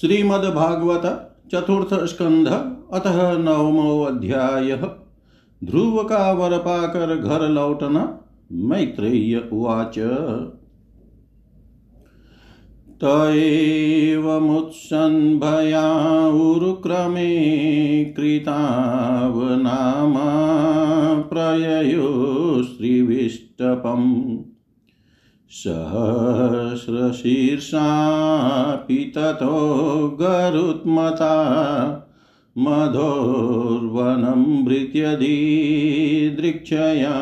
श्रीमद्भागवत चतुर्थ स्कंध अतः नवमो अध्याय। ध्रुव का वर पाकर घर लौटना मैत्रेय उवाच। त एवमुत्सन्भयाउरुक्रमे कृतावनामा प्रययोस्त्रिविष्टपम् सहस्रशीर्षापि ततो गरुत्मता मधोर्वनं भृत्यधीदृक्षया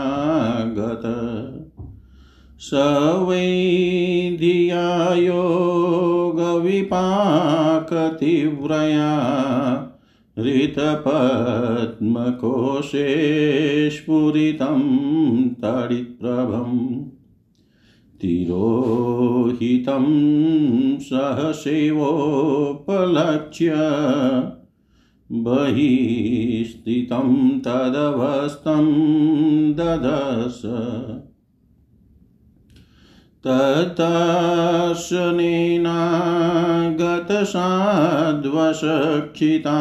गत। स वै धियायोगविपाकतीव्रया ऋतपद्मकोशे स्फुरितं तडिप्रभम्। तिरोहितं सहसेवोपलक्ष्य बहिः स्थितं तदवस्थं ददश तत्तर्शनेनागतसाध्वसक्षिता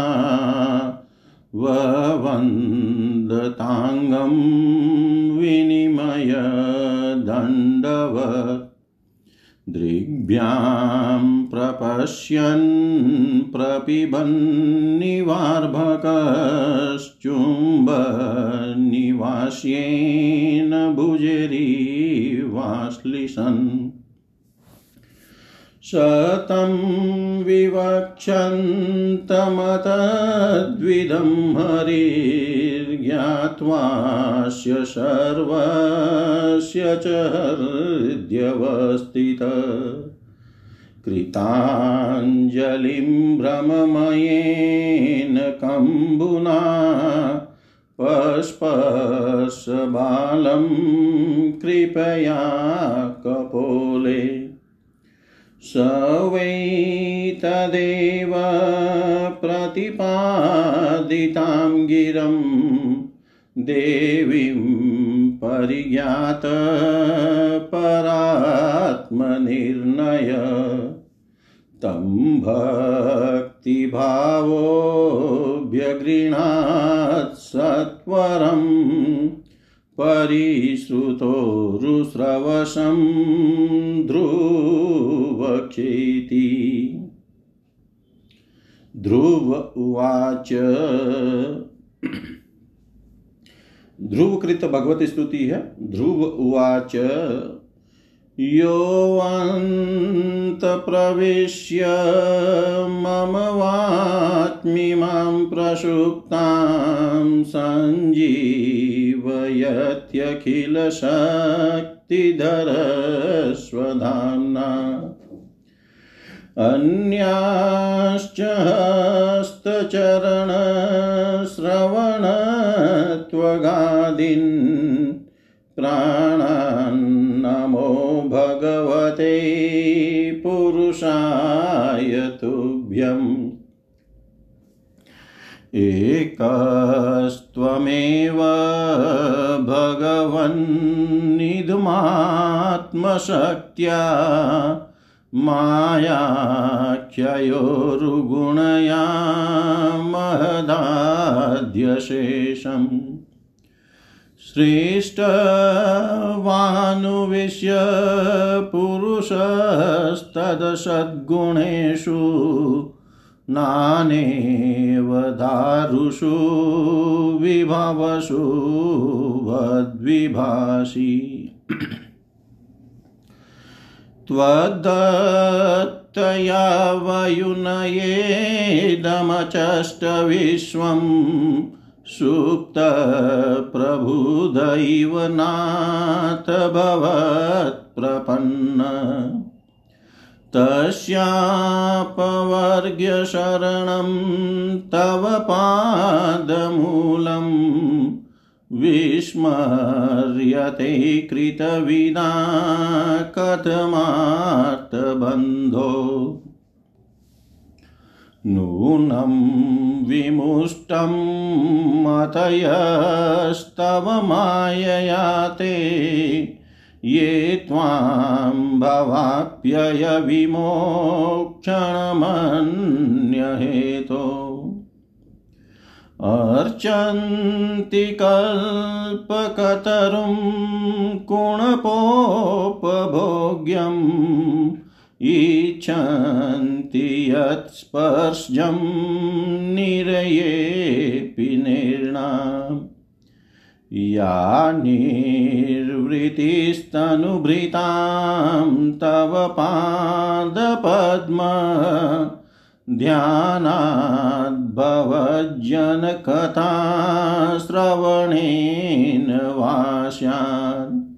दृग्भ्यां प्रपश्यन् प्रपिबन्निवार्भकश्चुम्बनिवास्येन भुजरीवाश्लिषन्। शतं विवक्षन्तमतद्विदं हरिर्ज्ञात्वास्य सर्वस्य च हृद्यवस्थित। कृताञ्जलिं भ्रममयेन कम्बुना पस्पशबालं कृपया कपोले। स वै तदेव प्रतिपादितां गिरं देवीं परिज्ञात परात्मनिर्णय। तं भक्तिभावोऽभ्यगृह्णात् सत्वरम् परिश्रुतोरुस्रवशं ध्रुवक्षेति। ध्रुव उवाच। ध्रुवकृत भगवत स्तुति है। ध्रुव उवाच। यो योऽन्तप्रविश्य मम वाच्मिमां प्रसुप्तां सञ्जीवयत्यखिलशक्तिधरस्वधाम्ना अन्याश्च हस्तचरणश्रवणत्वगादीन् प्राणान्नमो भगवते पुरुषाय तुभ्यम्। एकस्त्वमेव भगवन्निधुमात्मशक्त्या मायाख्ययोरुगुणया महदाद्यशेषम् सृष्टवानुविश्य पुरुषस्तदसद्गुणेषु नानेव दारुषु विभवसु वद्विभाषि त्वदत्तया वयुनयेदमचष्टविश्वम् सुप्तप्रबुधैव नाथ भवत्प्रपन्न तस्यापवर्ग्यशरणं तव पादमूलं विस्मर्यते कृतविदा कथमार्तबन्धो नूनं विमुष्टं मतयस्तव मायया ते ये त्वां भवाप्ययविमोक्षणमन्यहेतो अर्चन्ति कल्पकतरुं कुणपोपभोग्यम् इच्छन्ति यत्स्पर्शं निरयेऽपि निर्णाम्। या निर्वृतिस्तनुभृतां तव पादपद्म ध्यानाद्भवज्जनकथा श्रवणेन वास्यान्।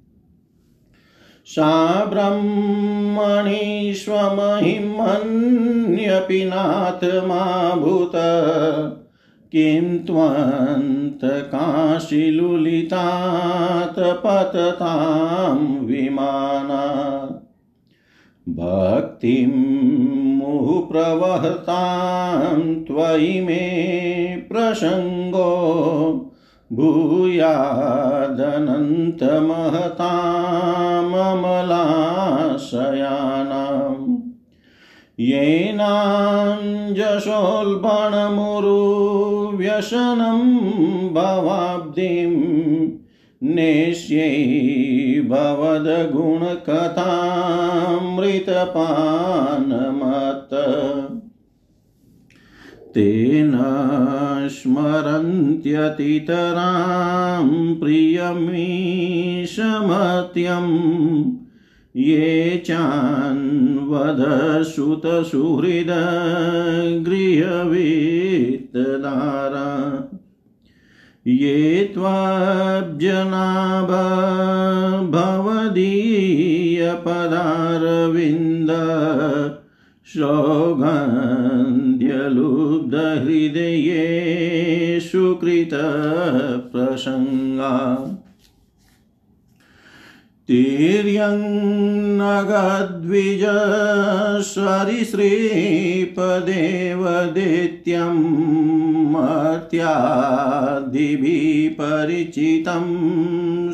सा ब्रह्मणीष्वमहिमन्यपि नाथमाभूत किं त्वन्तकाशिलुलितात् पततां विमानात् भक्तिं मुहुप्रवहतां त्वयि मे प्रसङ्गो भूयादनन्तमहताममलाशयानाम्। येनाञ्जसोल्बणमुरुव्यसनं भवाब्धिं नेष्यै भवद्गुणकथामृतपानमत् तेन स्मरन्त्यतितरां प्रियमीशमत्यम् ये चान्वदसुतसुहृदगृहवित्तदारा ये त्वाब्जनाभ भवदीयपदारविन्द सौगन्ध्यलुब्धहृदयेषु कृतप्रसङ्गा तिर्यङ्नगद्विज सरिसृपदेवदित्यं मत्यादिभिः परिचितं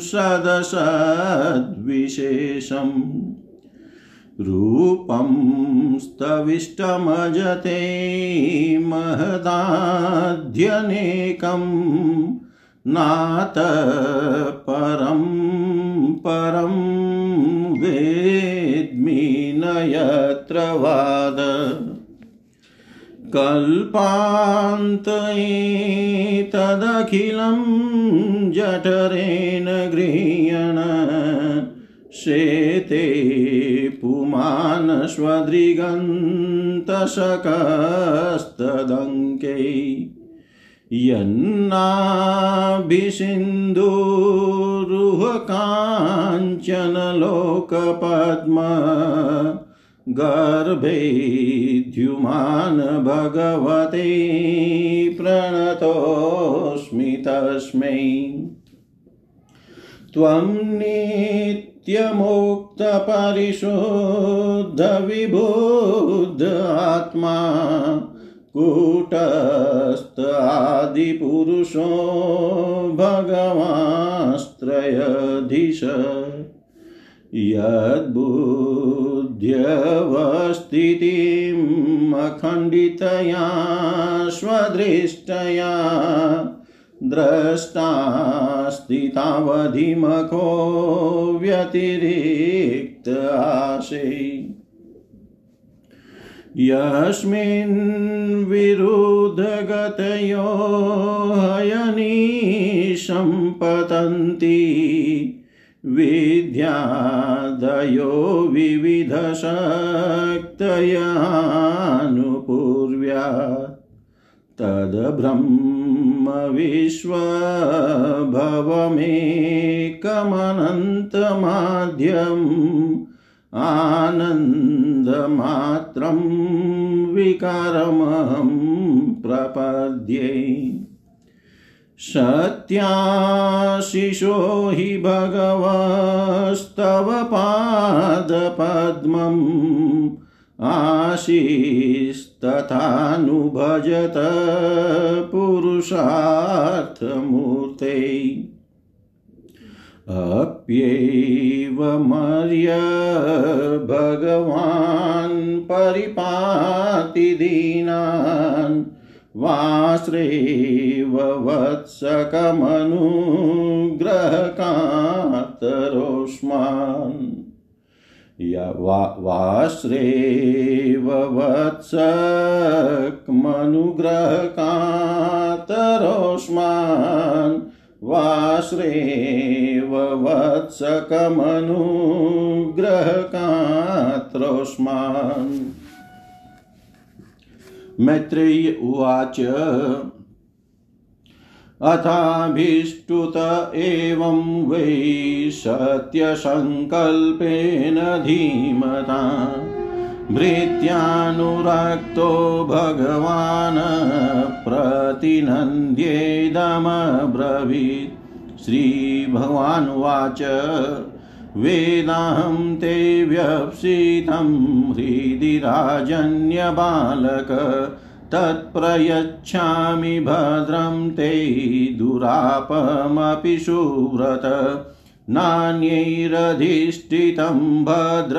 सदसद्विशेषम्। रूपं स्तविष्टमजते महदाध्यनेकम् नात परं परं वेद्मि न यत्र वाद। कल्पान्तैतदखिलं जठरेण गृह्यण शेते पुमान् स्वदृगन्तशकस्तदङ्कै यन्नाभिसिन्धुरुहकाञ्चनलोकपद्म गर्भेद्युमान् भगवते प्रणतोऽस्मि तस्मै त्वं नित्यमुक्तपरिशुद्धविबुद्ध आत्मा कूटस्थ आदिपुरुषो भगवांस्त्रयधीश। यद्बुद्ध्यवस्थितिम् अखण्डितया स्वदृष्टया द्रष्टास्थितावधिमखो व्यतिरिक्त आशे। यस्मिन् विरुद्धगतयो हयनीशं पतन्ति। विद्यादयो विविधशक्तयानुपूर्व्या। तद्ब्रह्मविश्वभवमेकमनन्तमाद्यम् आनन्दमात्रं विकारमहं प्रपद्ये। सत्याशिषो हि भगवस्तव पादपद्मम् आशीस्तथानुभजत पुरुषार्थमूर्ते मर्य भगवान् परिपाति दीनान् वाश्रेव वत्सकमनुग्रहकातरोष्मान्। वाश्रेव वत्सकमनुग्रहकातरोष्मान् वाश्रेव वत्सकमनुग्रहकात्रोष्मान् मैत्रेय्य उवाच अथाभीष्टुत एवं वै सत्यसङ्कल्पेन धीमता। भृत्यानुरक्तो भगवान् प्रतिनन्द्येदमब्रवीत्। श्रीभगवानुवाच वेदाहं ते व्यप्सितं हृदि राजन्यबालक। तत्प्रयच्छामि भद्रं ते दुरापमपि सुव्रत। नान्यैरधिष्ठितं भद्र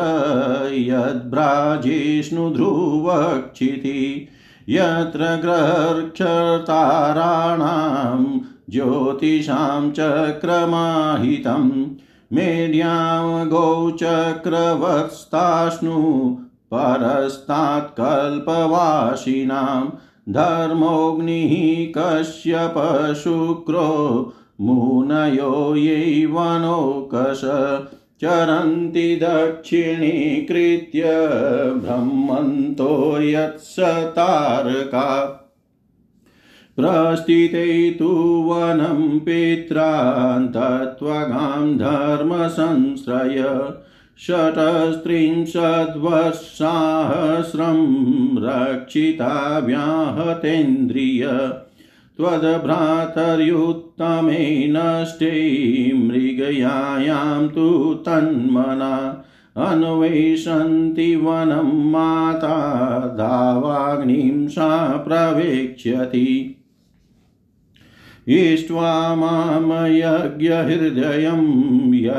यद्भ्राजिष्णुध्रुवक्षिति यत्र ग्रहक्षताराणां ज्योतिषां चक्रमाहितं। मेढ्यां गौचक्रवत्स्ताश्नु परस्तात् कल्पवासिनां धर्मोऽग्निः कश्यपशुक्रो मुनयो यैवनोकश चरन्ति दक्षिणीकृत्य ब्रह्मन्तो यत्सतारका। प्रस्थिते तु वनं पित्रान् तत्त्वगां धर्मसंश्रय। षट्स्त्रिंशद्वर्षाहस्रं रक्षिता व्याहतेन्द्रिय त्वद्भ्रातर्युत्तमे नष्टे मृगयायां तु तन्मना अन्वेषन्ति वनं माता धावाग्निं सा प्रवेक्ष्यति। इष्ट्वा माँ यज्ञहृदयं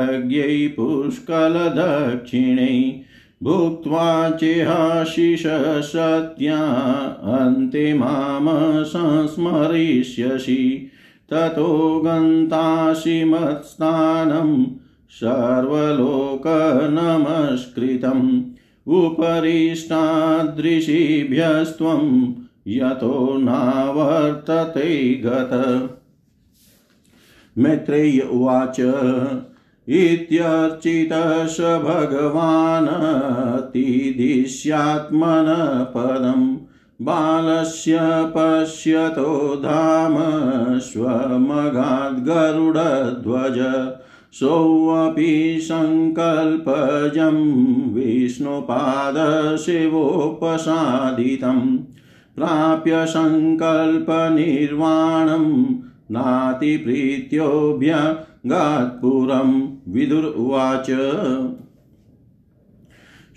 यज्ञै पुष्कलदक्षिणै भुक्त्वा चेहाशिषसत्या अन्ते माँ संस्मरिष्यसि। ततो गन्तासि मत्स्थानं सर्वलोकनमस्कृतम्। उपरिष्टादृशिभ्यस्त्वं यतो नावर्तते गत। मैत्रेय्य उवाच। इत्यर्चितश भगवानतिदिश्यात्मन पदं बालस्य पश्यतो धाम स्वमगाद्गरुडध्वज सोऽपि सङ्कल्पजं विष्णुपादशिवोपसादितं प्राप्य सङ्कल्पनिर्वाणं नातिप्रीत्योऽभ्यगात्पुरं विदुर उवाच।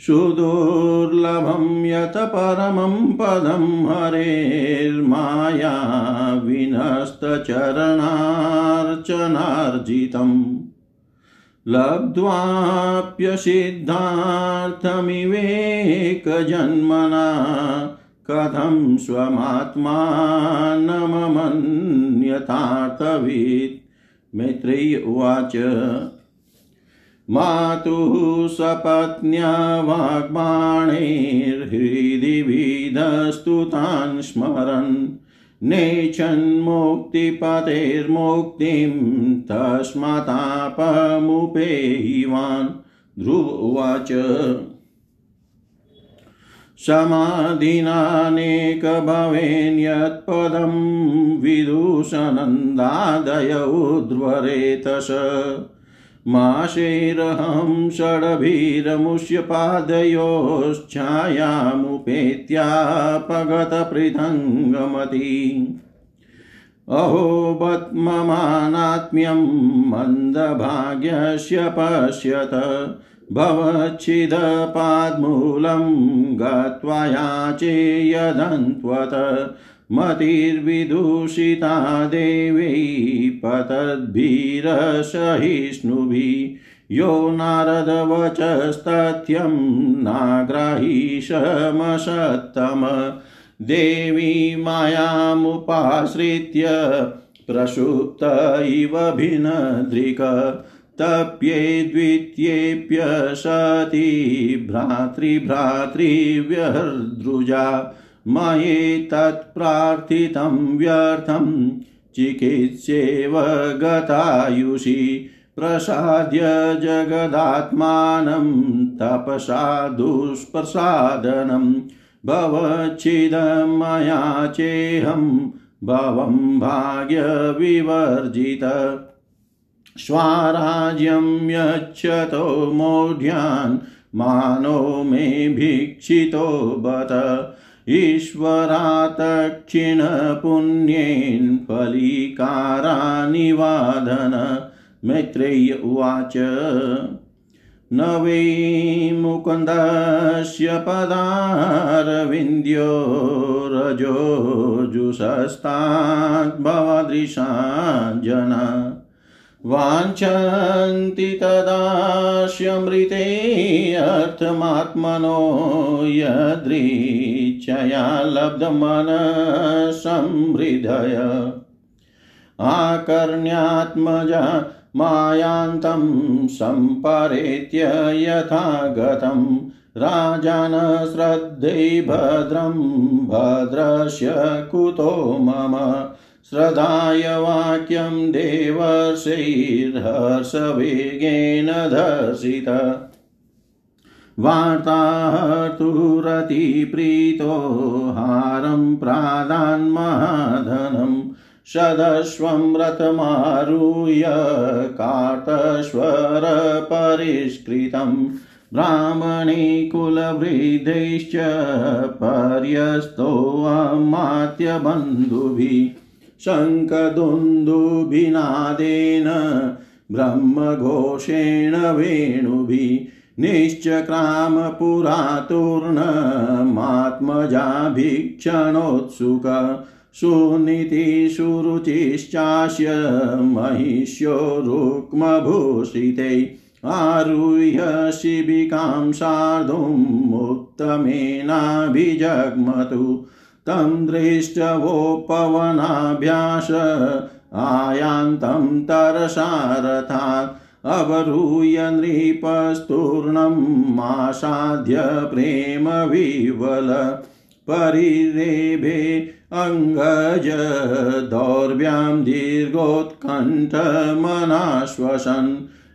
सुदुर्लभं यत परमं पदं हरेर्माया विनस्तचरणार्चनार्जितम् लब्ध्वाप्यसिद्धार्थमिवेकजन्मना कथं स्वमात्मानममन्यतार्थवित् मैत्रेय्य उवाच। मातुः सपत्न्या वाग्बाणैर्हृदि विधस्तु तान् स्मरन्। नेच्छन्मुक्तिपतेर्मुक्तिं तस्मातापमुपेयिवान् ध्रुव उवाच समाधिनानेकभवेन्यत्पदं विदूषनन्दादय उद्वरेतस माशैरहं षडभिरमुष्यपादयोश्छायामुपेत्यापगतपृथङ्गमती अहो बत्ममानात्म्यं मन्दभाग्यस्य पश्यत भवच्छिदपाद्मूलं गत्वा याचे यदन्त्वत मतिर्विदूषिता देवै पतद्भिरसहिष्णुभिः। यो नारदवचस्तथ्यं नाग्राहीशमसत्तम। देवी मायामुपाश्रित्य प्रसुप्त इव भिनदृक्। तप्ये द्वितीयेऽप्यसति भ्रातृभ्रातृव्यहृद्रुजा। मयेतत्प्रार्थितं व्यर्थं चिकित्स्येव गतायुषि प्रसाद्य जगदात्मानं तपसा दुष्प्रसादनं भवच्छिदमया चेहं भवं भाग्यविवर्जित। स्वाराज्यं यच्छतो मौढ्यान् मानो मे भिक्षितो बत। ईश्वरातक्षिणपुण्येन फलिकारानिवादन मैत्रेय्य उवाच। न वै मुकुन्दस्य पदारविन्द्यो रजोजुषस्तात् भवदृशाञ्जना। वाञ्छन्ति तदास्यमृते अर्थमात्मनो यदृच्छया लब्धमनसंहृदय आकर्ण्यात्मजा मायान्तं सम्परेत्य यथा गतं राजान श्रद्धे भद्रं भद्रस्य कुतो मम। श्रद्धाय वाक्यं देवर्षैर्हर्षवेगेन दर्शित वार्ताहर्तुरतिप्रीतो हारं प्रादान्महाधनं सदस्वं रथमारुह्य कार्तस्वरपरिष्कृतं ब्राह्मणे कुलवृद्धैश्च पर्यस्तोऽमात्यबन्धुभिः शङ्खदुन्दुभिनादेन ब्रह्मघोषेण वेणुभिः निश्चक्रामपुरातूर्णमात्मजाभिक्षणोत्सुक सुनीतिषुरुचिश्चास्य महिष्यो रुक्मभूषिते आरुह्य शिबिकां सार्धुमुत्तमेनाभिजग्मतु तं दृष्टवोपवनाभ्यास आयान्तं तरसारथात् अवरूय नृपस्तूर्णम् आसाद्य प्रेमविवल परिरेभे अङ्गज दौर्भ्यां दीर्घोत्कण्ठमनाश्वसन्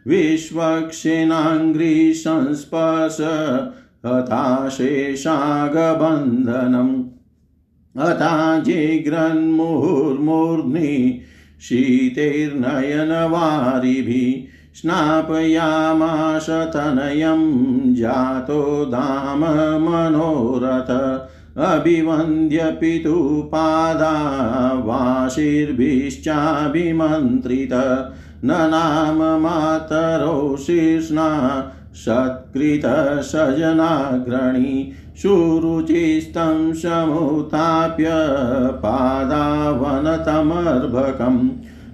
विश्वक्षिणाङ्घ्रिसंस्पर्श हताशेषागबन्धनम् अथा जिघ्रन्मुहुर्मूर्ध्नि शीतैर्नयनवारिभिः स्नापयामाश तनयं जातो धाम मनोरथ अभिवन्द्य पितुपादावाशीर्भिश्चाभिमन्त्रित न नाम मातरौ शीर्ष्णा सत्कृतसजनाग्रणी सुरुचिस्तं समुत्थाप्य पादावनतमर्भकम्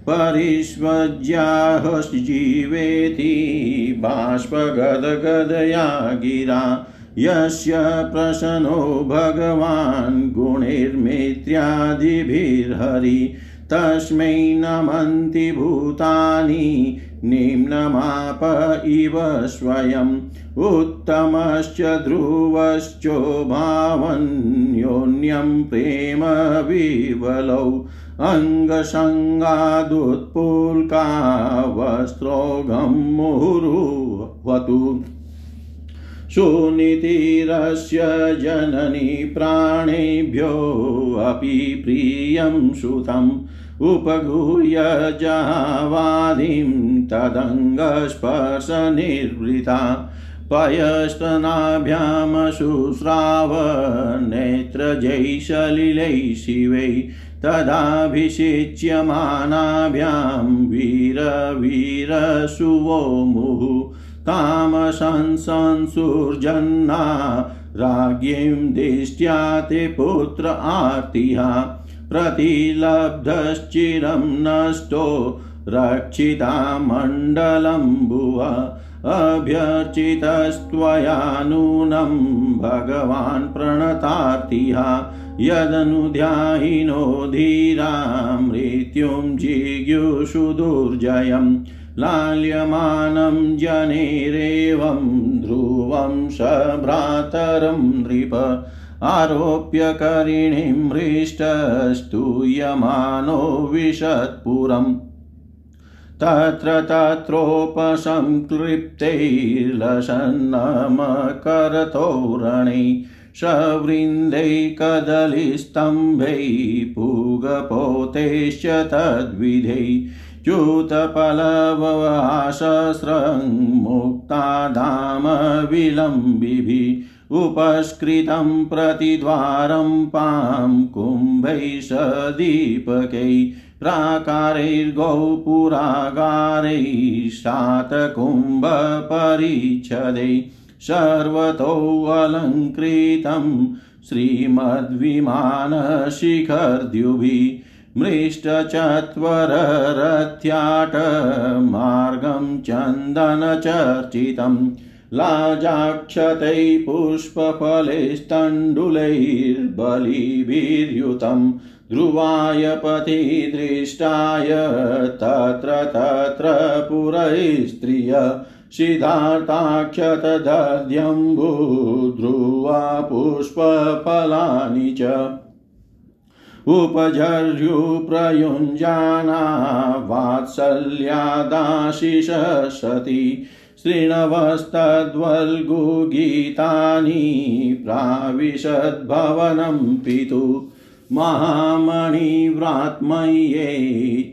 परिष्वज्याहजीवेति बाष्पगदगदया गिरा यस्य प्रसन्नो भगवान् गुणैर्मेत्र्यादिभिर्हरि। तस्मै नमन्ति भूतानि, निम्नमाप इव स्वयम्। उत्तमश्च ध्रुवश्चोभावन्योन्यं प्रेम विवलौ अङ्गसङ्गादुत्पुल्का वस्त्रोगं मुहुरुवतु। सुनीतिरस्य जननी प्राणेभ्योऽपि प्रियं सुतम्। उपगूह्य जहावादिं तदङ्गस्पर्शनिर्वृता पयस्तनाभ्यामशुस्राव नेत्रजैशलिलै शिवै तदाभिषिच्यमानाभ्यां वीरवीरसुवो मुहुः तामशंसंसुर्जन्ना राज्ञीं दिष्ट्या ते पुत्र आर्तिहा प्रतिलब्धश्चिरं नष्टो रक्षिता मण्डलं भुव अभ्यर्चितस्त्वया नूनं भगवान् प्रणतार्तिहा यदनुध्यायिनो धीरा मृत्युं जिज्ञुषु दुर्जयम् लाल्यमानं जनेरेवं, ध्रुवं सभ्रातरं नृप, आरोप्य करिणीं हृष्टस्तूयमानो विशत्पुरम् तत्र तत्रोपसंक्लिप्तैर्लसन्नमकरतोरणै सवृन्दै कदलीस्तम्भै पूगपोतैश्च तद्विधै च्युतपलववासस्रं मुक्ताधाम विलम्बिभिः उपस्कृतं प्रतिद्वारं पां कुम्भैः सदीपकै प्राकारैर्गौपुरागारैः शातकुम्भपरिच्छदै सर्वतोऽलङ्कृतं श्रीमद्विमानशिखर्द्युभिः मृष्टचत्वररथ्याटमार्गं चन्दनचर्चितं लाजाक्षतैः पुष्पफलैस्तण्डुलैर्बलिभिर्युतं ध्रुवाय पथि दृष्टाय तत्र तत्र पुरैस्त्रिय सिद्धार्थाक्षतदध्यम्बुध्रुवा पुष्पफलानि च उपजर्युप्रयुञ्जाना वात्सल्यादाशिष सति शृणवस्तद्वल्गुगीतानि प्राविशद्भवनं पितु महामणिव्रात्मये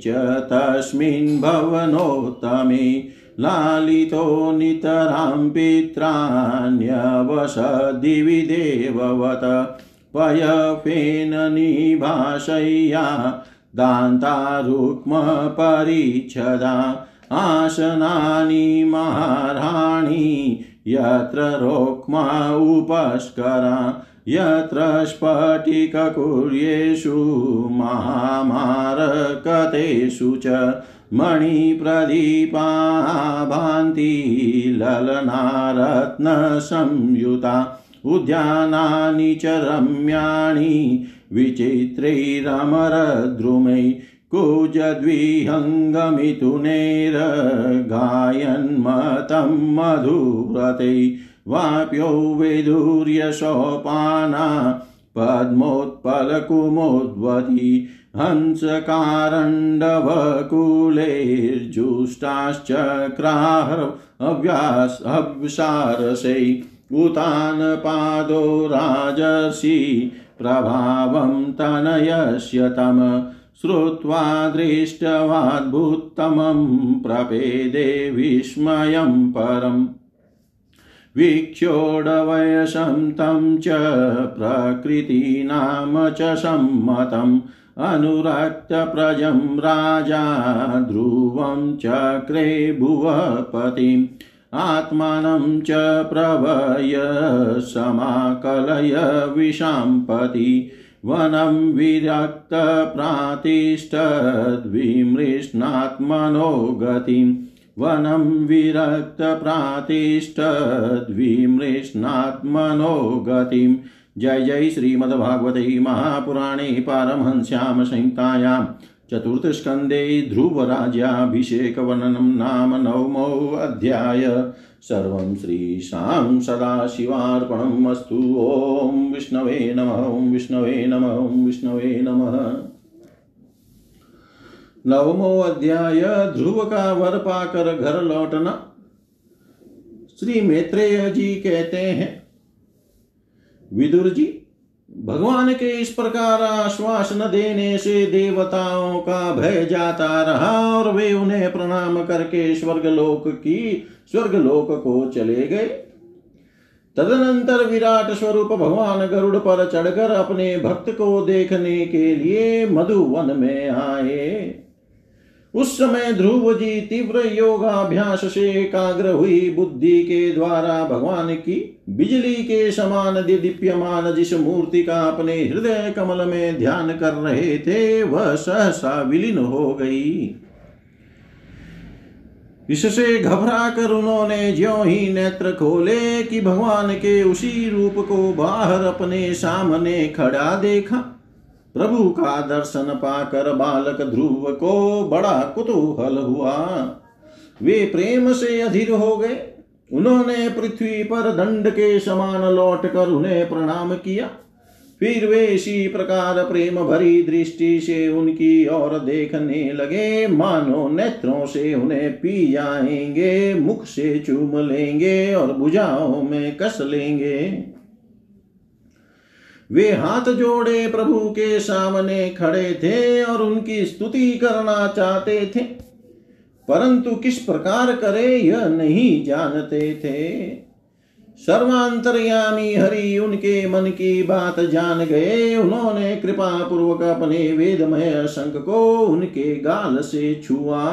च तस्मिन् भवनोत्तमे लालितो नितरां पित्राण्यवसदिवि देववत पयफेन निभाषय्या दान्तारुक्मपरिच्छदा आसनानि महाराणी यत्र रोक्मा उपस्करा यत्र स्फटिककुर्येषु महामारकतेषु च मणिप्रदीपा भान्ति ललनारत्नसंयुता उद्यानानि च रम्याणि विचित्रैरमरद्रुमै कुजद्विहङ्गमिथुनैर्गायन्मतं मधुव्रतै वाप्यो वैदुर्यशोपाना पद्मोत्पलकुमोद्वती हंसकारण्डवकुलैर्जुष्टाश्चक्राह अव्यास अव्सारसै उतानपादो राजसि प्रभावं तनयस्य तम, श्रुत्वा दृष्टवाद्भुत्तमं प्रपेदे विस्मयं परम्। वीक्षोडवयसं तं च प्रकृतीनाम च सम्मतम्। अनुरक्तप्रजं राजा ध्रुवं चक्रे भुवपतिम् आत्मानं च प्रवय समाकलय विशाम्पति। वनं विरक्तप्रातिष्ठद्विमृष्णात्मनो गतिम्। वनं विरक्तप्रातिष्ठद्विमृष्णात्मनो गतिम्। जय जय श्रीमद्भागवते महापुराणे पारमहंस्यां संहितायां चतुर्थस्कन्धे ध्रुवराज्याभिषेकवर्णनं नाम नवमोऽध्याय सर्वं श्रीशां सदाशिवार्पणम् अस्तु। ॐ विष्णवे नमः, ॐ विष्णवे नमः, ॐ विष्णवे नमः। नवमो अध्याय ध्रुव का वर पाकर घर लौटना श्री मैत्रेय जी कहते हैं विदुर जी, भगवान के इस प्रकार आश्वासन देने से देवताओं का भय जाता रहा और वे उन्हें प्रणाम करके स्वर्गलोक की, स्वर्गलोक को चले गए। तदनंतर विराट स्वरूप भगवान गरुड़ पर चढ़कर अपने भक्त को देखने के लिए मधुवन में आए। उस समय ध्रुव जी तीव्र योगाभ्यास से एकाग्र हुई बुद्धि के द्वारा भगवान की बिजली के समान दीप्यमान जिस मूर्ति का अपने हृदय कमल में ध्यान कर रहे थे, वह सहसा विलीन हो गई। इससे घबरा कर उन्होंने ज्यो ही नेत्र खोले कि भगवान के उसी रूप को बाहर अपने सामने खड़ा देखा। प्रभु का दर्शन पाकर बालक ध्रुव को बड़ा कुतूहल हुआ। वे प्रेम से अधीर हो गए। उन्होंने पृथ्वी पर दंड के समान लौट कर उन्हें प्रणाम किया। फिर वे इसी प्रकार प्रेम भरी दृष्टि से उनकी ओर देखने लगे। मानो नेत्रों से उन्हें पी जाएँगे, मुख से चूम लेंगे और भुजाओं में कस लेंगे। वे हाथ जोड़े प्रभु के सामने खड़े थे और उनकी स्तुति करना चाहते थे। परंतु किस प्रकार करे, यह नहीं जानते थे। सर्वांतरयामी हरि उनके मन की बात जान गए। उन्होंने कृपा पूर्वक अपने वेदमय शंख को उनके गाल से छुआ,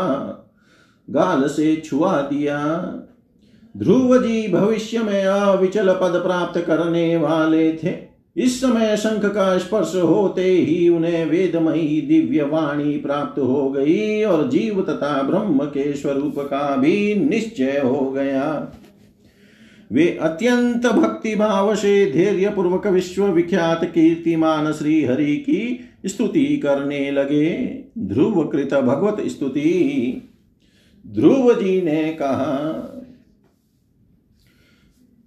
गाल से छुआ दिया। ध्रुव जी भविष्य में अविचल पद प्राप्त करने वाले थे। इस समय शंख का स्पर्श होते ही उन्हें वेदमयी दिव्य वाणी प्राप्त हो गई और जीव तथा ब्रह्म के स्वरूप का भी निश्चय हो गया। वे अत्यंत भक्ति भाव से धैर्य पूर्वक विश्व विख्यात कीर्तिमान श्री हरि की स्तुति करने लगे। ध्रुव कृत भगवत स्तुति। ध्रुव जी ने कहा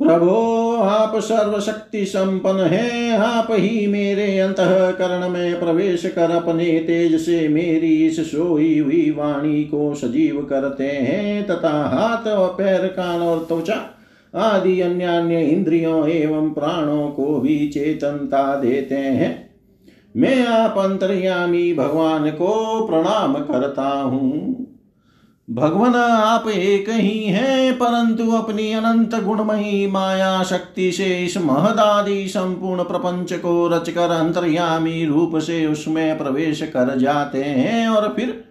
प्रभो, आप सर्वशक्ति संपन्न है। आप ही मेरे अंतकरण में प्रवेश कर अपने तेज से मेरी इस सोई हुई वाणी को सजीव करते हैं, तथा हाथ और पैर, कान और त्वचा आदि अन्य अन्य इंद्रियों एवं प्राणों को भी चेतनता देते हैं। मैं आप अंतर्यामी भगवान को प्रणाम करता हूँ। भगवान आप एक ही हैं, परंतु अपनी अनंत गुणमयी माया शक्ति से इस महदादि संपूर्ण प्रपंच को रचकर अंतर्यामी रूप से उसमें प्रवेश कर जाते हैं और फिर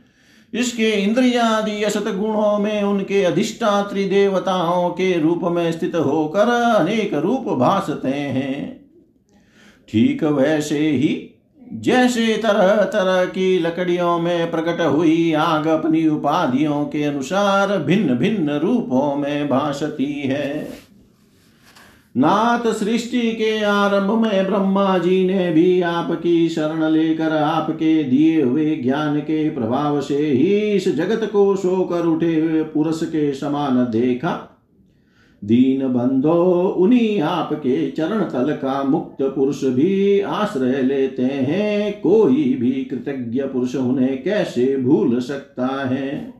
इसके इंद्रियादि असत गुणों में उनके अधिष्ठात्री देवताओं के रूप में स्थित होकर अनेक रूप भासते हैं। ठीक वैसे ही जैसे तरह तरह की लकड़ियों में प्रकट हुई आग अपनी उपाधियों के अनुसार भिन्न भिन्न रूपों में भासती है। नाथ सृष्टि के आरंभ में ब्रह्मा जी ने भी आपकी शरण लेकर आपके दिए हुए ज्ञान के प्रभाव से ही इस जगत को सोकर उठे हुए पुरुष के समान देखा। दीन बंधो, उन्हीं आपके चरण तल का मुक्त पुरुष भी आश्रय लेते हैं। कोई भी कृतज्ञ पुरुष उन्हें कैसे भूल सकता है?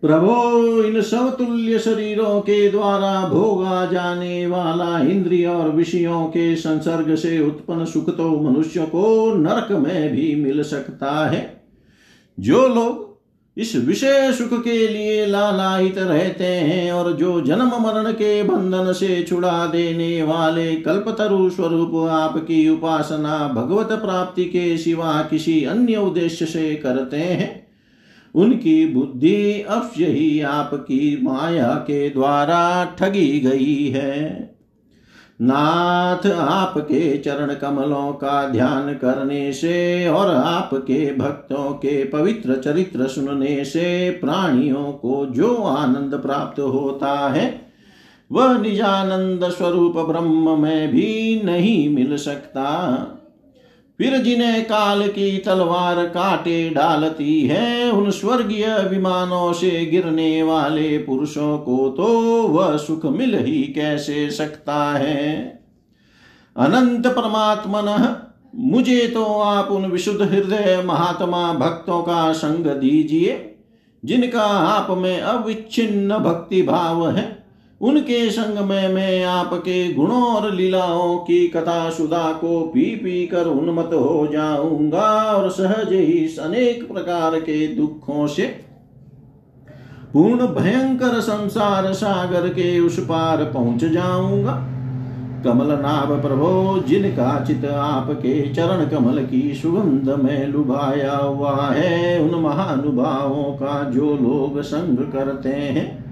प्रभो, इन समतुल्य शरीरों के द्वारा भोगा जाने वाला इंद्रिय और विषयों के संसर्ग से उत्पन्न सुख तो मनुष्य को नरक में भी मिल सकता है। जो लोग इस विषय सुख के लिए लालायित रहते हैं और जो जन्म मरण के बंधन से छुड़ा देने वाले कल्पतरु स्वरूप आपकी उपासना भगवत प्राप्ति के सिवा किसी अन्य उद्देश्य से करते हैं। उनकी बुद्धि अवश्य ही आपकी माया के द्वारा ठगी गई है। नाथ आपके चरण कमलों का ध्यान करने से और आपके भक्तों के पवित्र चरित्र सुनने से प्राणियों को जो आनंद प्राप्त होता है, वह निजानंद स्वरूप ब्रह्म में भी नहीं मिल सकता। फिर जिन्हें काल की तलवार काटे डालती है, उन स्वर्गीय विमानों से गिरने वाले पुरुषों को तो वह सुख मिल ही कैसे सकता है? अनंत परमात्मन, मुझे तो आप उन विशुद्ध हृदय महात्मा भक्तों का संग दीजिए, जिनका आप में अविच्छिन्न भक्ति भाव है। उनके संग में मैं आपके गुणों और लीलाओं की कथा सुधा को पी पी कर उन्मत हो जाऊँगा और सहज ही अनेक प्रकार के दुखों से पूर्ण भयंकर संसार सागर के उस पार पहुँच जाऊँगा। कमल नाभ प्रभो जिनका चित आपके चरण कमल की सुगंध में लुभाया हुआ है, उन महानुभावों का जो लोग संग करते हैं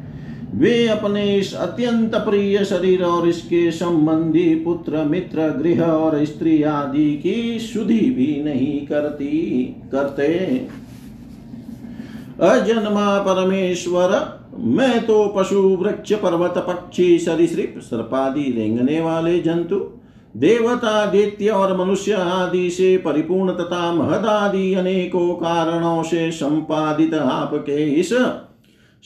वे अपने इस अत्यंत प्रिय शरीर और इसके संबंधी पुत्र, मित्र, गृह और स्त्री आदि की शुद्धि भी नहीं करती, करते। अजन्मा परमेश्वर, मैं तो पशु, वृक्ष, पर्वत, पक्षी, सरिसृप, सर्पादि, रेंगने वाले जंतु, देवता, दैत्य और मनुष्य आदि से परिपूर्ण तथा महदादि अनेकों कारणों से संपादित आपके इस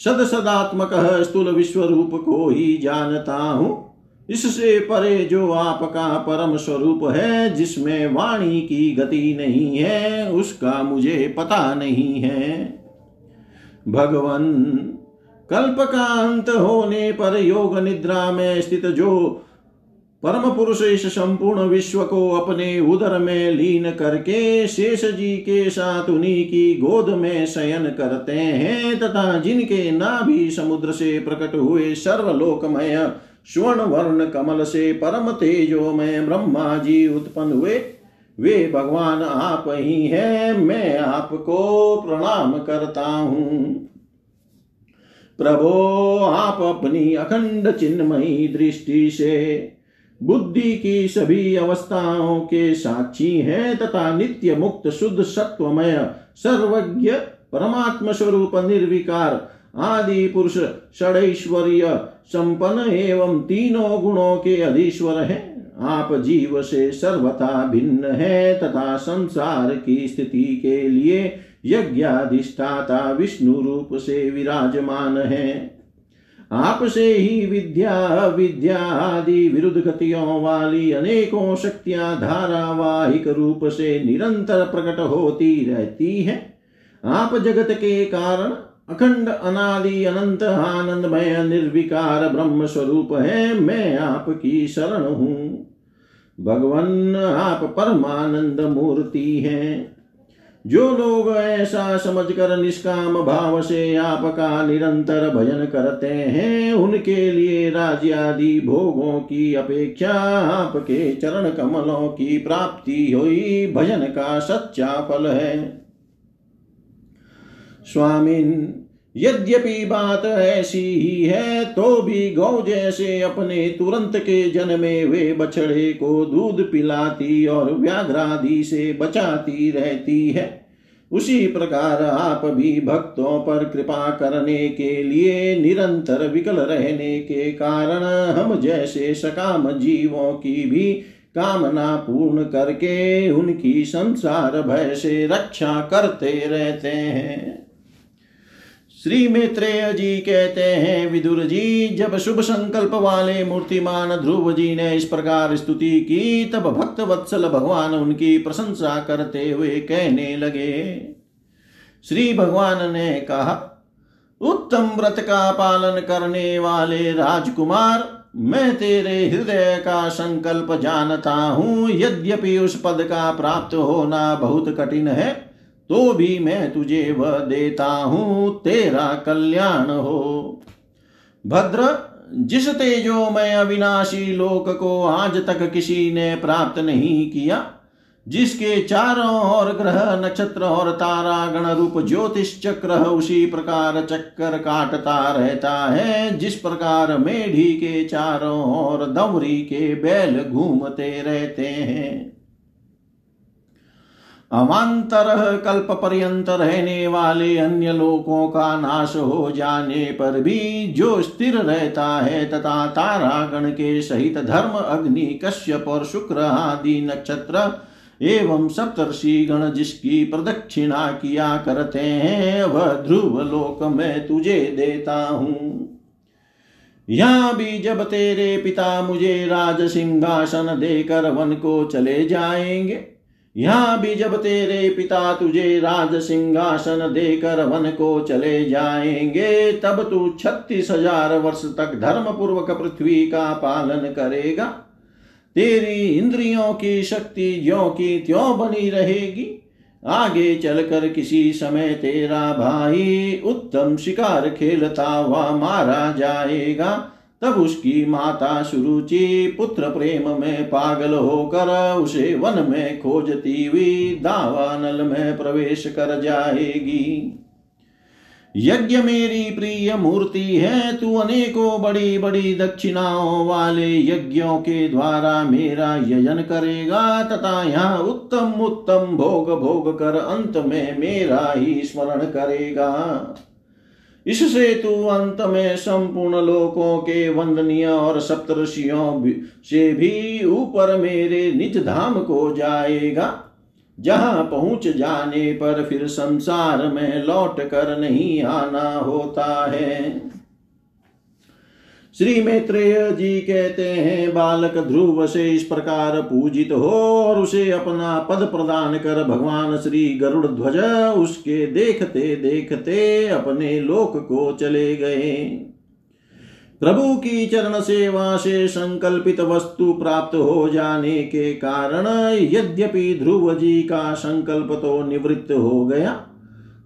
सद सदात्मक स्थूल विश्व रूप को ही जानता हूँ। इससे परे जो आपका परम स्वरूप है, जिसमें वाणी की गति नहीं है, उसका मुझे पता नहीं है। भगवान कल्प का अंत होने पर योग निद्रा में स्थित जो परम पुरुष इस संपूर्ण विश्व को अपने उदर में लीन करके शेष जी के साथ उन्हीं की गोद में शयन करते हैं तथा जिनके नाभि समुद्र से प्रकट हुए सर्वलोकमय स्वर्ण वर्ण कमल से परम तेजो में ब्रह्मा जी उत्पन्न हुए। वे भगवान आप ही हैं, मैं आपको प्रणाम करता हूँ। प्रभो, आप अपनी अखंड चिन्मयी दृष्टि से बुद्धि की सभी अवस्थाओं के साक्षी हैं तथा नित्य मुक्त, शुद्ध, सत्वमय, सर्वज्ञ परमात्म स्वरूप निर्विकार, आदि पुरुष, षडैश्वर्य, संपन्न एवं तीनों गुणों के अधीश्वर है। आप जीव से सर्वथा भिन्न है तथा संसार की स्थिति के लिए यज्ञाधिष्ठाता विष्णु रूप से विराजमान है। आपसे ही विद्या विद्या आदि विरुद्ध गतियों वाली अनेकों शक्तियाँ धारावाहिक रूप से निरंतर प्रकट होती रहती है। आप जगत के कारण अखंड, अनादि, अनंत, आनंदमय, निर्विकार ब्रह्म स्वरूप है, मैं आपकी शरण हूँ। भगवान, आप परमानंद मूर्ति हैं। जो लोग ऐसा समझकर निष्काम भाव से आपका निरंतर भजन करते हैं, उनके लिए राज्यादि भोगों की अपेक्षा आपके चरण कमलों की प्राप्ति हुई भजन का सच्चा फल है। स्वामिन यद्यपि बात ऐसी ही है तो भी गौ जैसे अपने तुरंत के जन्मे वे बछड़े को दूध पिलाती और व्याघ्रादि से बचाती रहती है। उसी प्रकार आप भी भक्तों पर कृपा करने के लिए निरंतर विकल रहने के कारण हम जैसे सकाम जीवों की भी कामना पूर्ण करके उनकी संसार भय से रक्षा करते रहते हैं। श्री मैत्रेय जी कहते हैं, विदुर जी, जब शुभ संकल्प वाले मूर्तिमान ध्रुव जी ने इस प्रकार स्तुति की, तब भक्त वत्सल भगवान उनकी प्रशंसा करते हुए कहने लगे। श्री भगवान ने कहा, उत्तम व्रत का पालन करने वाले राजकुमार, मैं तेरे हृदय का संकल्प जानता हूँ, यद्यपि उस पद का प्राप्त होना बहुत कठिन है तो भी मैं तुझे वह देता हूँ, तेरा कल्याण हो। भद्र, जिस तेजो में अविनाशी लोक को आज तक किसी ने प्राप्त नहीं किया, जिसके चारों ओर ग्रह, नक्षत्र और तारा, गण रूप, ज्योतिष चक्र, उसी प्रकार चक्कर काटता रहता है, जिस प्रकार मेढी के चारों ओर, दमरी के बैल घूमते रहते हैं। अवान्तर कल्प पर्यंत रहने वाले अन्य लोकों का नाश हो जाने पर भी जो स्थिर रहता है तथा तारागण के सहित धर्म, अग्नि, कश्यप और शुक्र आदि नक्षत्र एवं सप्तर्षि गण जिसकी प्रदक्षिणा किया करते हैं, वह ध्रुव लोक में तुझे देता हूँ। यहाँ भी जब तेरे पिता मुझे राज सिंहासन देकर वन को चले जाएँगे यहाँ भी जब तेरे पिता तुझे राज सिंहासन देकर वन को चले जाएँगे, तब तू छत्तीस हज़ार वर्ष तक धर्म पूर्वक पृथ्वी का पालन करेगा। तेरी इंद्रियों की शक्ति ज्यो की त्यों बनी रहेगी। आगे चलकर किसी समय तेरा भाई उत्तम शिकार खेलता हुआ मारा जाएगा। तब उसकी माता सुरुचि पुत्र प्रेम में पागल होकर उसे वन में खोजती हुई दावानल में प्रवेश कर जाएगी। यज्ञ मेरी प्रिय मूर्ति है, तू अनेकों बड़ी बड़ी दक्षिणाओं वाले यज्ञों के द्वारा मेरा यजन करेगा तथा यहाँ उत्तम उत्तम भोग भोग कर अंत में मेरा ही स्मरण करेगा। इससे तू अंत में संपूर्ण लोकों के वंदनीय और सप्तषियों से भी ऊपर मेरे निज धाम को जाएगा। जहाँ पहुँच जाने पर फिर संसार में लौट कर नहीं आना होता है। श्री मैत्रेय जी कहते हैं, बालक ध्रुव से इस प्रकार पूजित हो और उसे अपना पद प्रदान कर भगवान श्री गरुड़ ध्वज उसके देखते देखते अपने लोक को चले गए। प्रभु की चरण सेवा से संकल्पित वस्तु प्राप्त हो जाने के कारण यद्यपि ध्रुव जी का संकल्प तो निवृत्त हो गया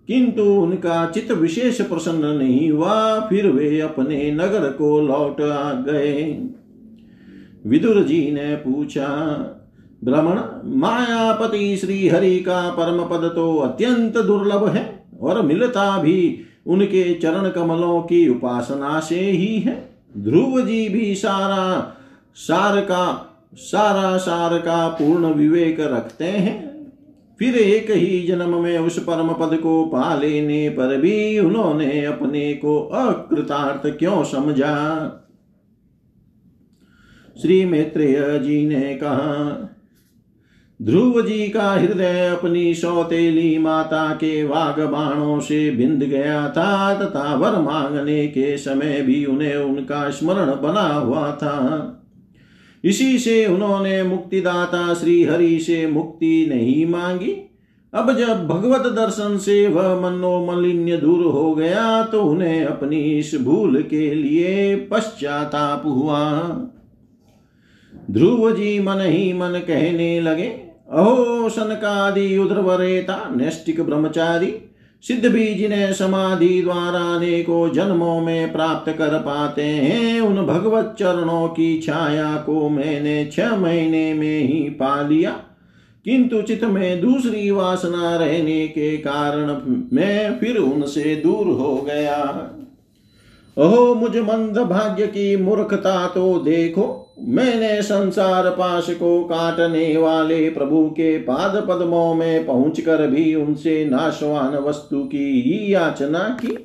किंतु उनका चित विशेष प्रसन्न नहीं हुआ, फिर वे अपने नगर को लौट गए। विदुर जी ने पूछा भ्रमण मायापति श्री हरि का परम पद तो अत्यंत दुर्लभ है और मिलता भी उनके चरण कमलों की उपासना से ही है। ध्रुव जी भी सारा सार का, सारा सार का पूर्ण विवेक रखते हैं। फिर एक ही जन्म में उस परम पद को पा लेने पर भी उन्होंने अपने को अकृतार्थ क्यों समझा? श्री मैत्रेय जी ने कहा, ध्रुव जी का हृदय अपनी सौतेली माता के वाग बाणों से बिंद गया था तथा वर मांगने के समय भी उन्हें उनका स्मरण बना हुआ था। इसी से उन्होंने मुक्तिदाता श्री हरि से मुक्ति नहीं मांगी। अब जब भगवत दर्शन से वह मनोमलिन्य दूर हो गया तो उन्हें अपनी इस भूल के लिए पश्चाताप हुआ। ध्रुव जी मन ही मन कहने लगे, अहो सनकादि उद्रवरेता नैष्टिक ब्रह्मचारी सिद्ध भी जिन्हें समाधि द्वारा अनेकों जन्मों में प्राप्त कर पाते हैं। उन भगवत चरणों की छाया को मैंने छह महीने में ही पा लिया। किंतु चित में दूसरी वासना रहने के कारण मैं फिर उनसे दूर हो गया। ओहो, मुझ मंद भाग्य की मूर्खता तो देखो। मैंने संसार पाश को काटने वाले प्रभु के पाद पद्मों में पहुंचकर भी उनसे नाशवान वस्तु की ही याचना की।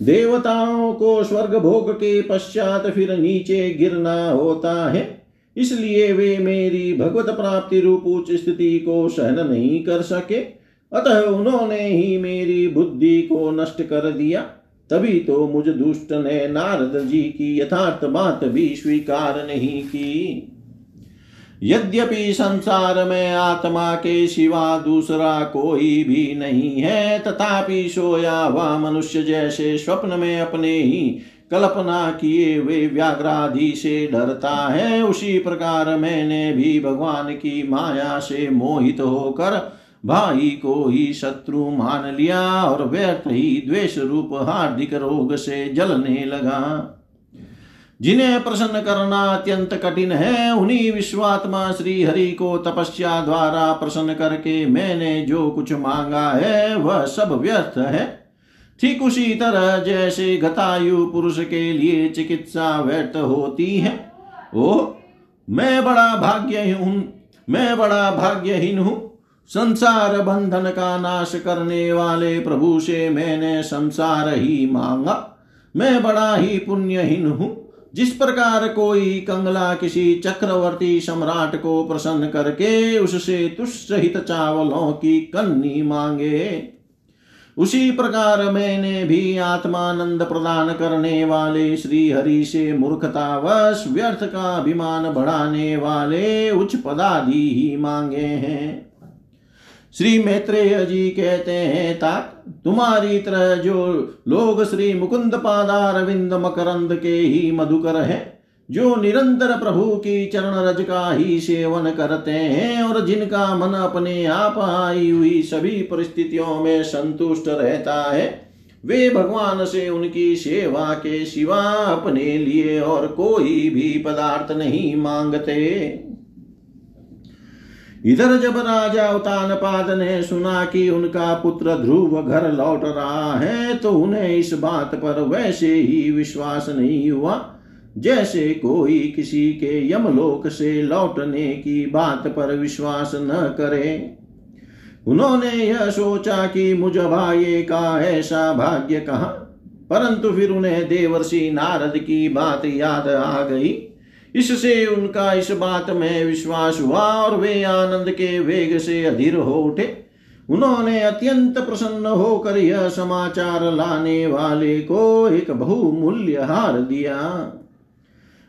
देवताओं को स्वर्ग भोग के पश्चात फिर नीचे गिरना होता है, इसलिए वे मेरी भगवत प्राप्ति रूप उच्च स्थिति को सहन नहीं कर सके, अतः उन्होंने ही मेरी बुद्धि को नष्ट कर दिया। तभी तो मुझ दुष्ट ने नारद जी की यथार्थ बात भी स्वीकार नहीं की। यद्यपि संसार में आत्मा के सिवा दूसरा कोई भी नहीं है, तथापि सोया हुआ मनुष्य जैसे स्वप्न में अपने ही कल्पना किए वे व्याघ्राधि से डरता है, उसी प्रकार मैंने भी भगवान की माया से मोहित होकर भाई को ही शत्रु मान लिया और व्यर्थ ही द्वेष रूप हार्दिक रोग से जलने लगा। जिन्हें प्रसन्न करना अत्यंत कठिन है, उन्हीं विश्वात्मा श्री हरि को तपस्या द्वारा प्रसन्न करके मैंने जो कुछ मांगा है, वह सब व्यर्थ है। ठीक उसी तरह जैसे गतायु पुरुष के लिए चिकित्सा व्यर्थ होती है। ओ मैं बड़ा भाग्य हूँ, मैं बड़ा भाग्यहीन हूँ। संसार बंधन का नाश करने वाले प्रभु से मैंने संसार ही मांगा। मैं बड़ा ही पुण्यहीन हूँ। जिस प्रकार कोई कंगला किसी चक्रवर्ती सम्राट को प्रसन्न करके उससे तुष्ट चावलों की कन्नी मांगे। उसी प्रकार मैंने भी आत्मानंद प्रदान करने वाले श्री हरि से मूर्खतावश व्यर्थ का अभिमान बढ़ाने वाले उच्च पदादि ही मांगे हैं। श्री मैत्रेय जी कहते हैं, तात, तुम्हारी तरह जो लोग श्री मुकुंद पादारविंद मकरंद के ही मधुकर है, जो निरंतर प्रभु की चरण रज का ही सेवन करते हैं और जिनका मन अपने आप आई हुई सभी परिस्थितियों में संतुष्ट रहता है, वे भगवान से उनकी सेवा के सिवा अपने लिए और कोई भी पदार्थ नहीं मांगते। इधर जब राजा उतानपाद ने सुना कि उनका पुत्र ध्रुव घर लौट रहा है तो उन्हें इस बात पर वैसे ही विश्वास नहीं हुआ, जैसे कोई किसी के यमलोक से लौटने की बात पर विश्वास न करे। उन्होंने यह सोचा कि मुझ भाई का ऐसा भाग्य कहा? परंतु फिर उन्हें देवर्षि नारद की बात याद आ गई। इससे उनका इस बात में विश्वास हुआ और वे आनंद के वेग से अधीर हो उठे। उन्होंने अत्यंत प्रसन्न होकर यह समाचार लाने वाले को एक बहुमूल्य हार दिया।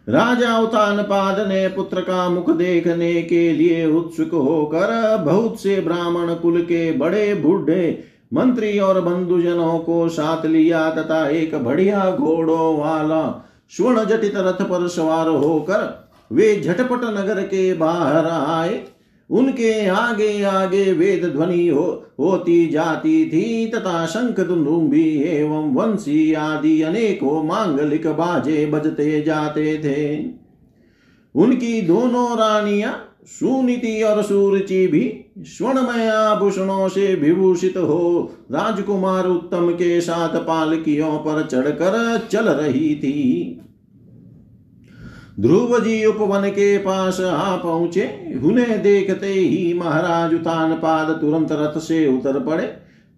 राजा उतान पाद ने पुत्र का मुख देखने के लिए उत्सुक होकर बहुत से ब्राह्मण कुल के बड़े बूढ़े मंत्री और बंधुजनों को साथ लिया तथा एक बढ़िया घोड़ों वाला स्वर्ण जटित रथ पर सवार होकर वे झटपट नगर के बाहर आए। उनके आगे आगे वेद ध्वनि हो, होती जाती थी, तथा शंख दुन्दुम्बी एवं वंशी आदि अनेकों मांगलिक बाजे बजते जाते थे। उनकी दोनों रानियाँ, सुनीति और सुरुचि भी स्वर्णमय आभूषणों से विभूषित हो, राजकुमार उत्तम के साथ पालकियों पर चढ़कर चल रही थी। ध्रुव जी उपवन के पास आ पहुँचे। उन्हें देखते ही महाराज उतान पाद तुरंत रथ से उतर पड़े।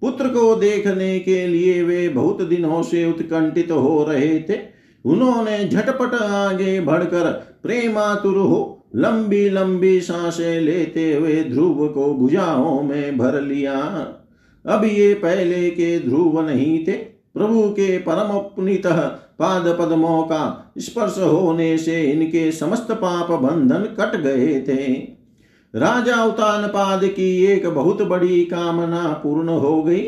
पुत्र को देखने के लिए वे बहुत दिनों से उत्कंठित हो रहे थे। उन्होंने झटपट आगे बढ़कर प्रेमातुर हो लंबी लंबी साँसें लेते हुए ध्रुव को भुजाओं में भर लिया। अब ये पहले के ध्रुव नहीं थे। प्रभु के परम पुनित पाद पद्मों का स्पर्श होने से इनके समस्त पाप बंधन कट गए थे। राजा उतान पाद की एक बहुत बड़ी कामना पूर्ण हो गई।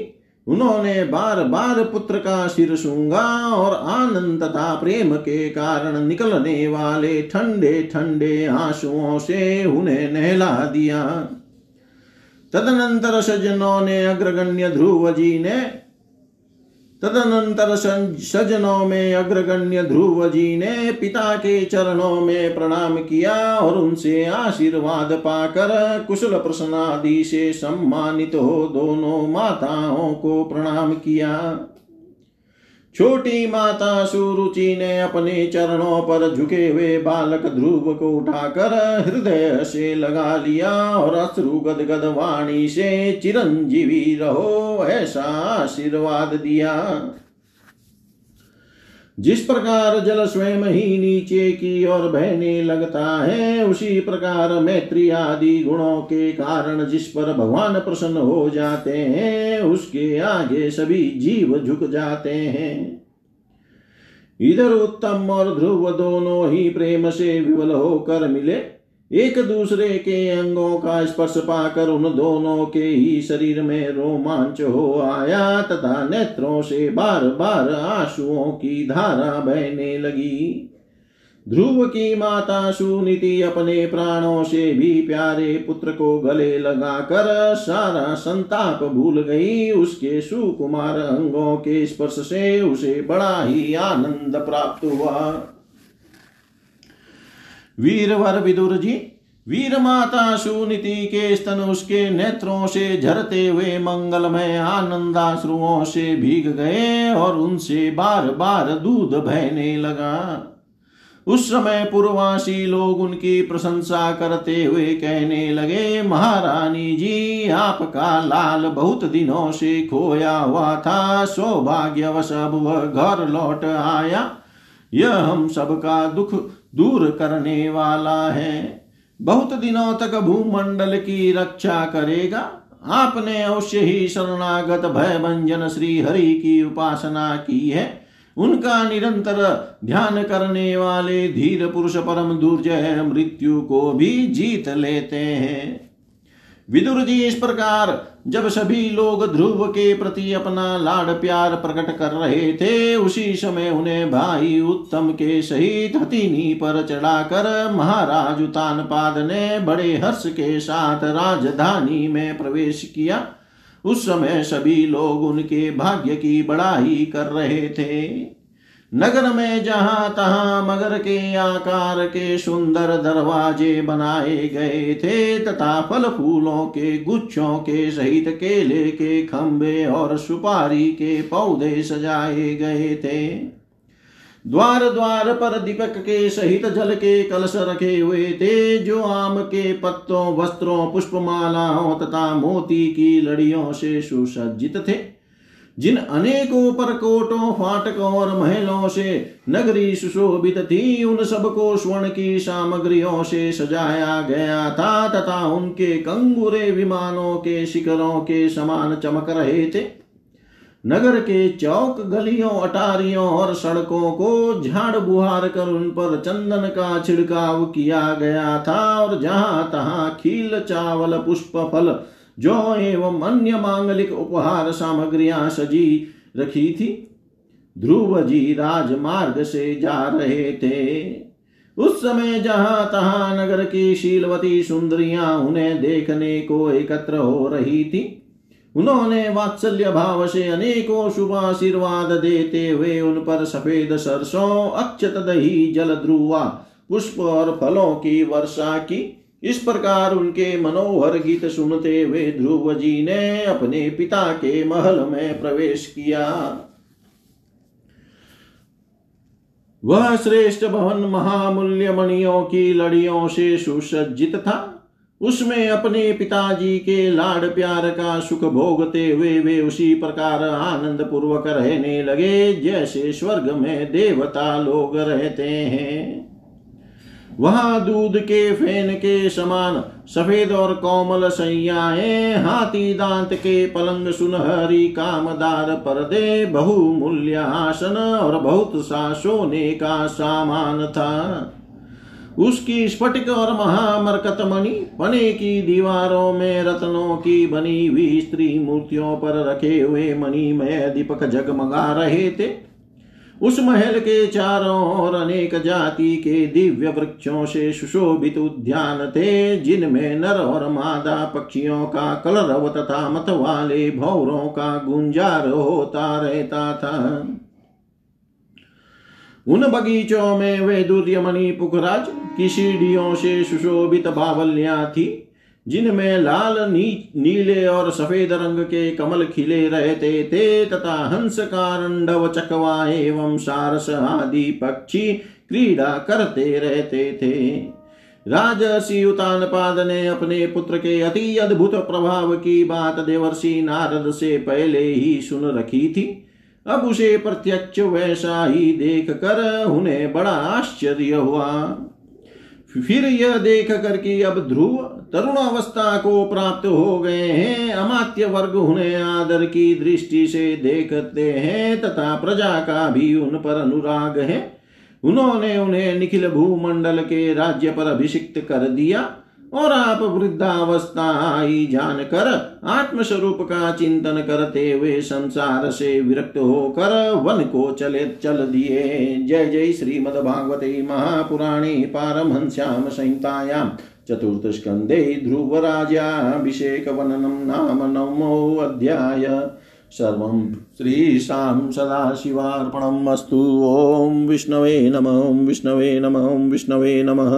उन्होंने बार बार पुत्र का सिर सूँगा और आनंद तथा प्रेम के कारण निकलने वाले ठंडे ठंडे आंसुओं से उन्हें नहला दिया। तदनंतर सज्जनों ने अग्रगण्य ध्रुव जी ने तदनंतर सजनों में अग्रगण्य ध्रुव जी ने पिता के चरणों में प्रणाम किया और उनसे आशीर्वाद पाकर कुशल प्रसन्नादि से सम्मानित हो दोनों माताओं को प्रणाम किया। छोटी माता सुरुचि ने अपने चरणों पर झुके हुए बालक ध्रुव को उठाकर हृदय से लगा लिया और अश्रु गदगद वाणी से चिरंजीवी रहो, ऐसा आशीर्वाद दिया। जिस प्रकार जल स्वयं ही नीचे की ओर बहने लगता है, उसी प्रकार मैत्री आदि गुणों के कारण जिस पर भगवान प्रसन्न हो जाते हैं, उसके आगे सभी जीव झुक जाते हैं। इधर उत्तम और ध्रुव दोनों ही प्रेम से विवल होकर मिले। एक दूसरे के अंगों का स्पर्श पाकर उन दोनों के ही शरीर में रोमांच हो आया तथा नेत्रों से बार बार आंसुओं की धारा बहने लगी। ध्रुव की माता सुनीति अपने प्राणों से भी प्यारे पुत्र को गले लगाकर सारा संताप भूल गई। उसके सुकुमार अंगों के स्पर्श से उसे बड़ा ही आनंद प्राप्त हुआ। वीरवर विदुर जी वीर माता सुनीति के स्तन उसके नेत्रों से झरते हुए मंगलमय आनंदाश्रुओं से भीग गए और उनसे बार बार दूध बहने लगा। उस समय पूर्ववासी लोग उनकी प्रशंसा करते हुए कहने लगे, महारानी जी, आपका लाल बहुत दिनों से खोया हुआ था, सौभाग्यवश अब वह घर लौट आया। यह हम सबका दुख दूर करने वाला है। बहुत दिनों तक भूमंडल की रक्षा करेगा। आपने अवश्य ही शरणागत भय भंजन श्री हरि की उपासना की है। उनका निरंतर ध्यान करने वाले धीर पुरुष परम दुर्जय मृत्यु को भी जीत लेते हैं। विदुर जी इस प्रकार, जब सभी लोग ध्रुव के प्रति अपना लाड प्यार प्रकट कर रहे थे, उसी समय उन्हें भाई उत्तम के सहित हथिनी पर चढ़ाकर महाराज उतानपाद ने बड़े हर्ष के साथ राजधानी में प्रवेश किया। उस समय सभी लोग उनके भाग्य की बड़ाई कर रहे थे। नगर में जहाँ तहां मगर के आकार के सुंदर दरवाजे बनाए गए थे, तथा फल फूलों के, गुच्छों के सहित केले के खंबे और सुपारी के पौधे सजाए गए थे। द्वार द्वार पर दीपक के सहित जल के कलश रखे हुए थे, जो आम के पत्तों, वस्त्रों, पुष्पमालाओं तथा मोती की लड़ियों से सुसज्जित थे। जिन अनेकों परकोटों फाटकों और महलों से नगरी सुशोभित थी, उन सबको स्वर्ण की सामग्रियों से सजाया गया था, तथा उनके कंगुरे विमानों के शिखरों के समान चमक रहे थे। नगर के चौक गलियों, अटारियों और सड़कों को झाड़ बुहार कर उन पर चंदन का छिड़काव किया गया था, और जहाँ तहां खील, चावल, पुष्प, फल जो एवं अन्य मांगलिक उपहार सामग्रियाँ सजी रखी थी, ध्रुव जी राजमार्ग से जा रहे थे। उस समय जहाँ तहां नगर की शीलवती सुंदरियाँ उन्हें देखने को एकत्र हो रही थी, उन्होंने वात्सल्य भाव से अनेकों शुभ आशीर्वाद देते हुए उन पर सफ़ेद सरसों, अक्षत दही जल ध्रुवा पुष्प और फलों की वर्षा की। इस प्रकार उनके मनोहर गीत सुनते हुए ध्रुव जी ने अपने पिता के महल में प्रवेश किया। वह श्रेष्ठ भवन महामूल्य मणियों की लड़ियों से सुसज्जित था। उसमें अपने पिताजी के लाड प्यार का सुख भोगते हुए वे उसी प्रकार आनंद पूर्वक रहने लगे, जैसे स्वर्ग में देवता लोग रहते हैं। वहाँ दूध के, फेन के समान सफ़ेद और कोमल सैयाए, हाथी दांत के पलंग सुनहरी कामदार पर्दे बहुमूल्य आसन और बहुत सा सोने का सामान था। उसकी स्फटिक और महामरकत मणि पने की दीवारों में रत्नों की बनी हुई स्त्री मूर्तियों पर रखे हुए मणिमय दीपक जगमगा रहे थे। उस महल के चारों ओर अनेक जाति के दिव्य वृक्षों से सुशोभित उद्यान थे, जिनमें नर और मादा पक्षियों का कलरव तथा मत वाले भौरों का गुंजार होता रहता था। उन बगीचों में वे दुर्यमणि पुखराज की सीढ़ियों से सुशोभित बावलियाँ थी। जिनमें लाल नी, नीले और सफ़ेद रंग के कमल खिले रहते थे तथा हंस कारंडव चकवा एवं सारस आदि पक्षी क्रीड़ा करते रहते थे। राजसी उतानपाद ने अपने पुत्र के अति अद्भुत प्रभाव की बात देवर्षि नारद से पहले ही सुन रखी थी। अब उसे प्रत्यक्ष वैसा ही देख कर उन्हें बड़ा आश्चर्य हुआ। फिर यह देख कर अब ध्रुव तरुण अवस्था को प्राप्त हो गए हैं। अमात्य वर्ग उन्हें आदर की दृष्टि से देखते हैं तथा प्रजा का भी उन पर अनुराग है। उन्होंने उन्हें निखिल भूमंडल के राज्य पर अभिषिक्त कर दिया। और आप वृद्धावस्था आई जानकर, आत्मस्वरूप का चिंतन करते हुए संसार से विरक्त होकर वन को चले, चल दिए। जय जय श्रीमद भागवते महापुराणे पारमहंस्याम संहितायां चतुर्थ स्कंदे ध्रुवराजाभिषेक वननम नाम नमोऽध्याय सर्वं श्रीशां सदाशिवार्पणम् अस्तु। ॐ विष्णवे नमः विष्णवे नमः विष्णवे नमः।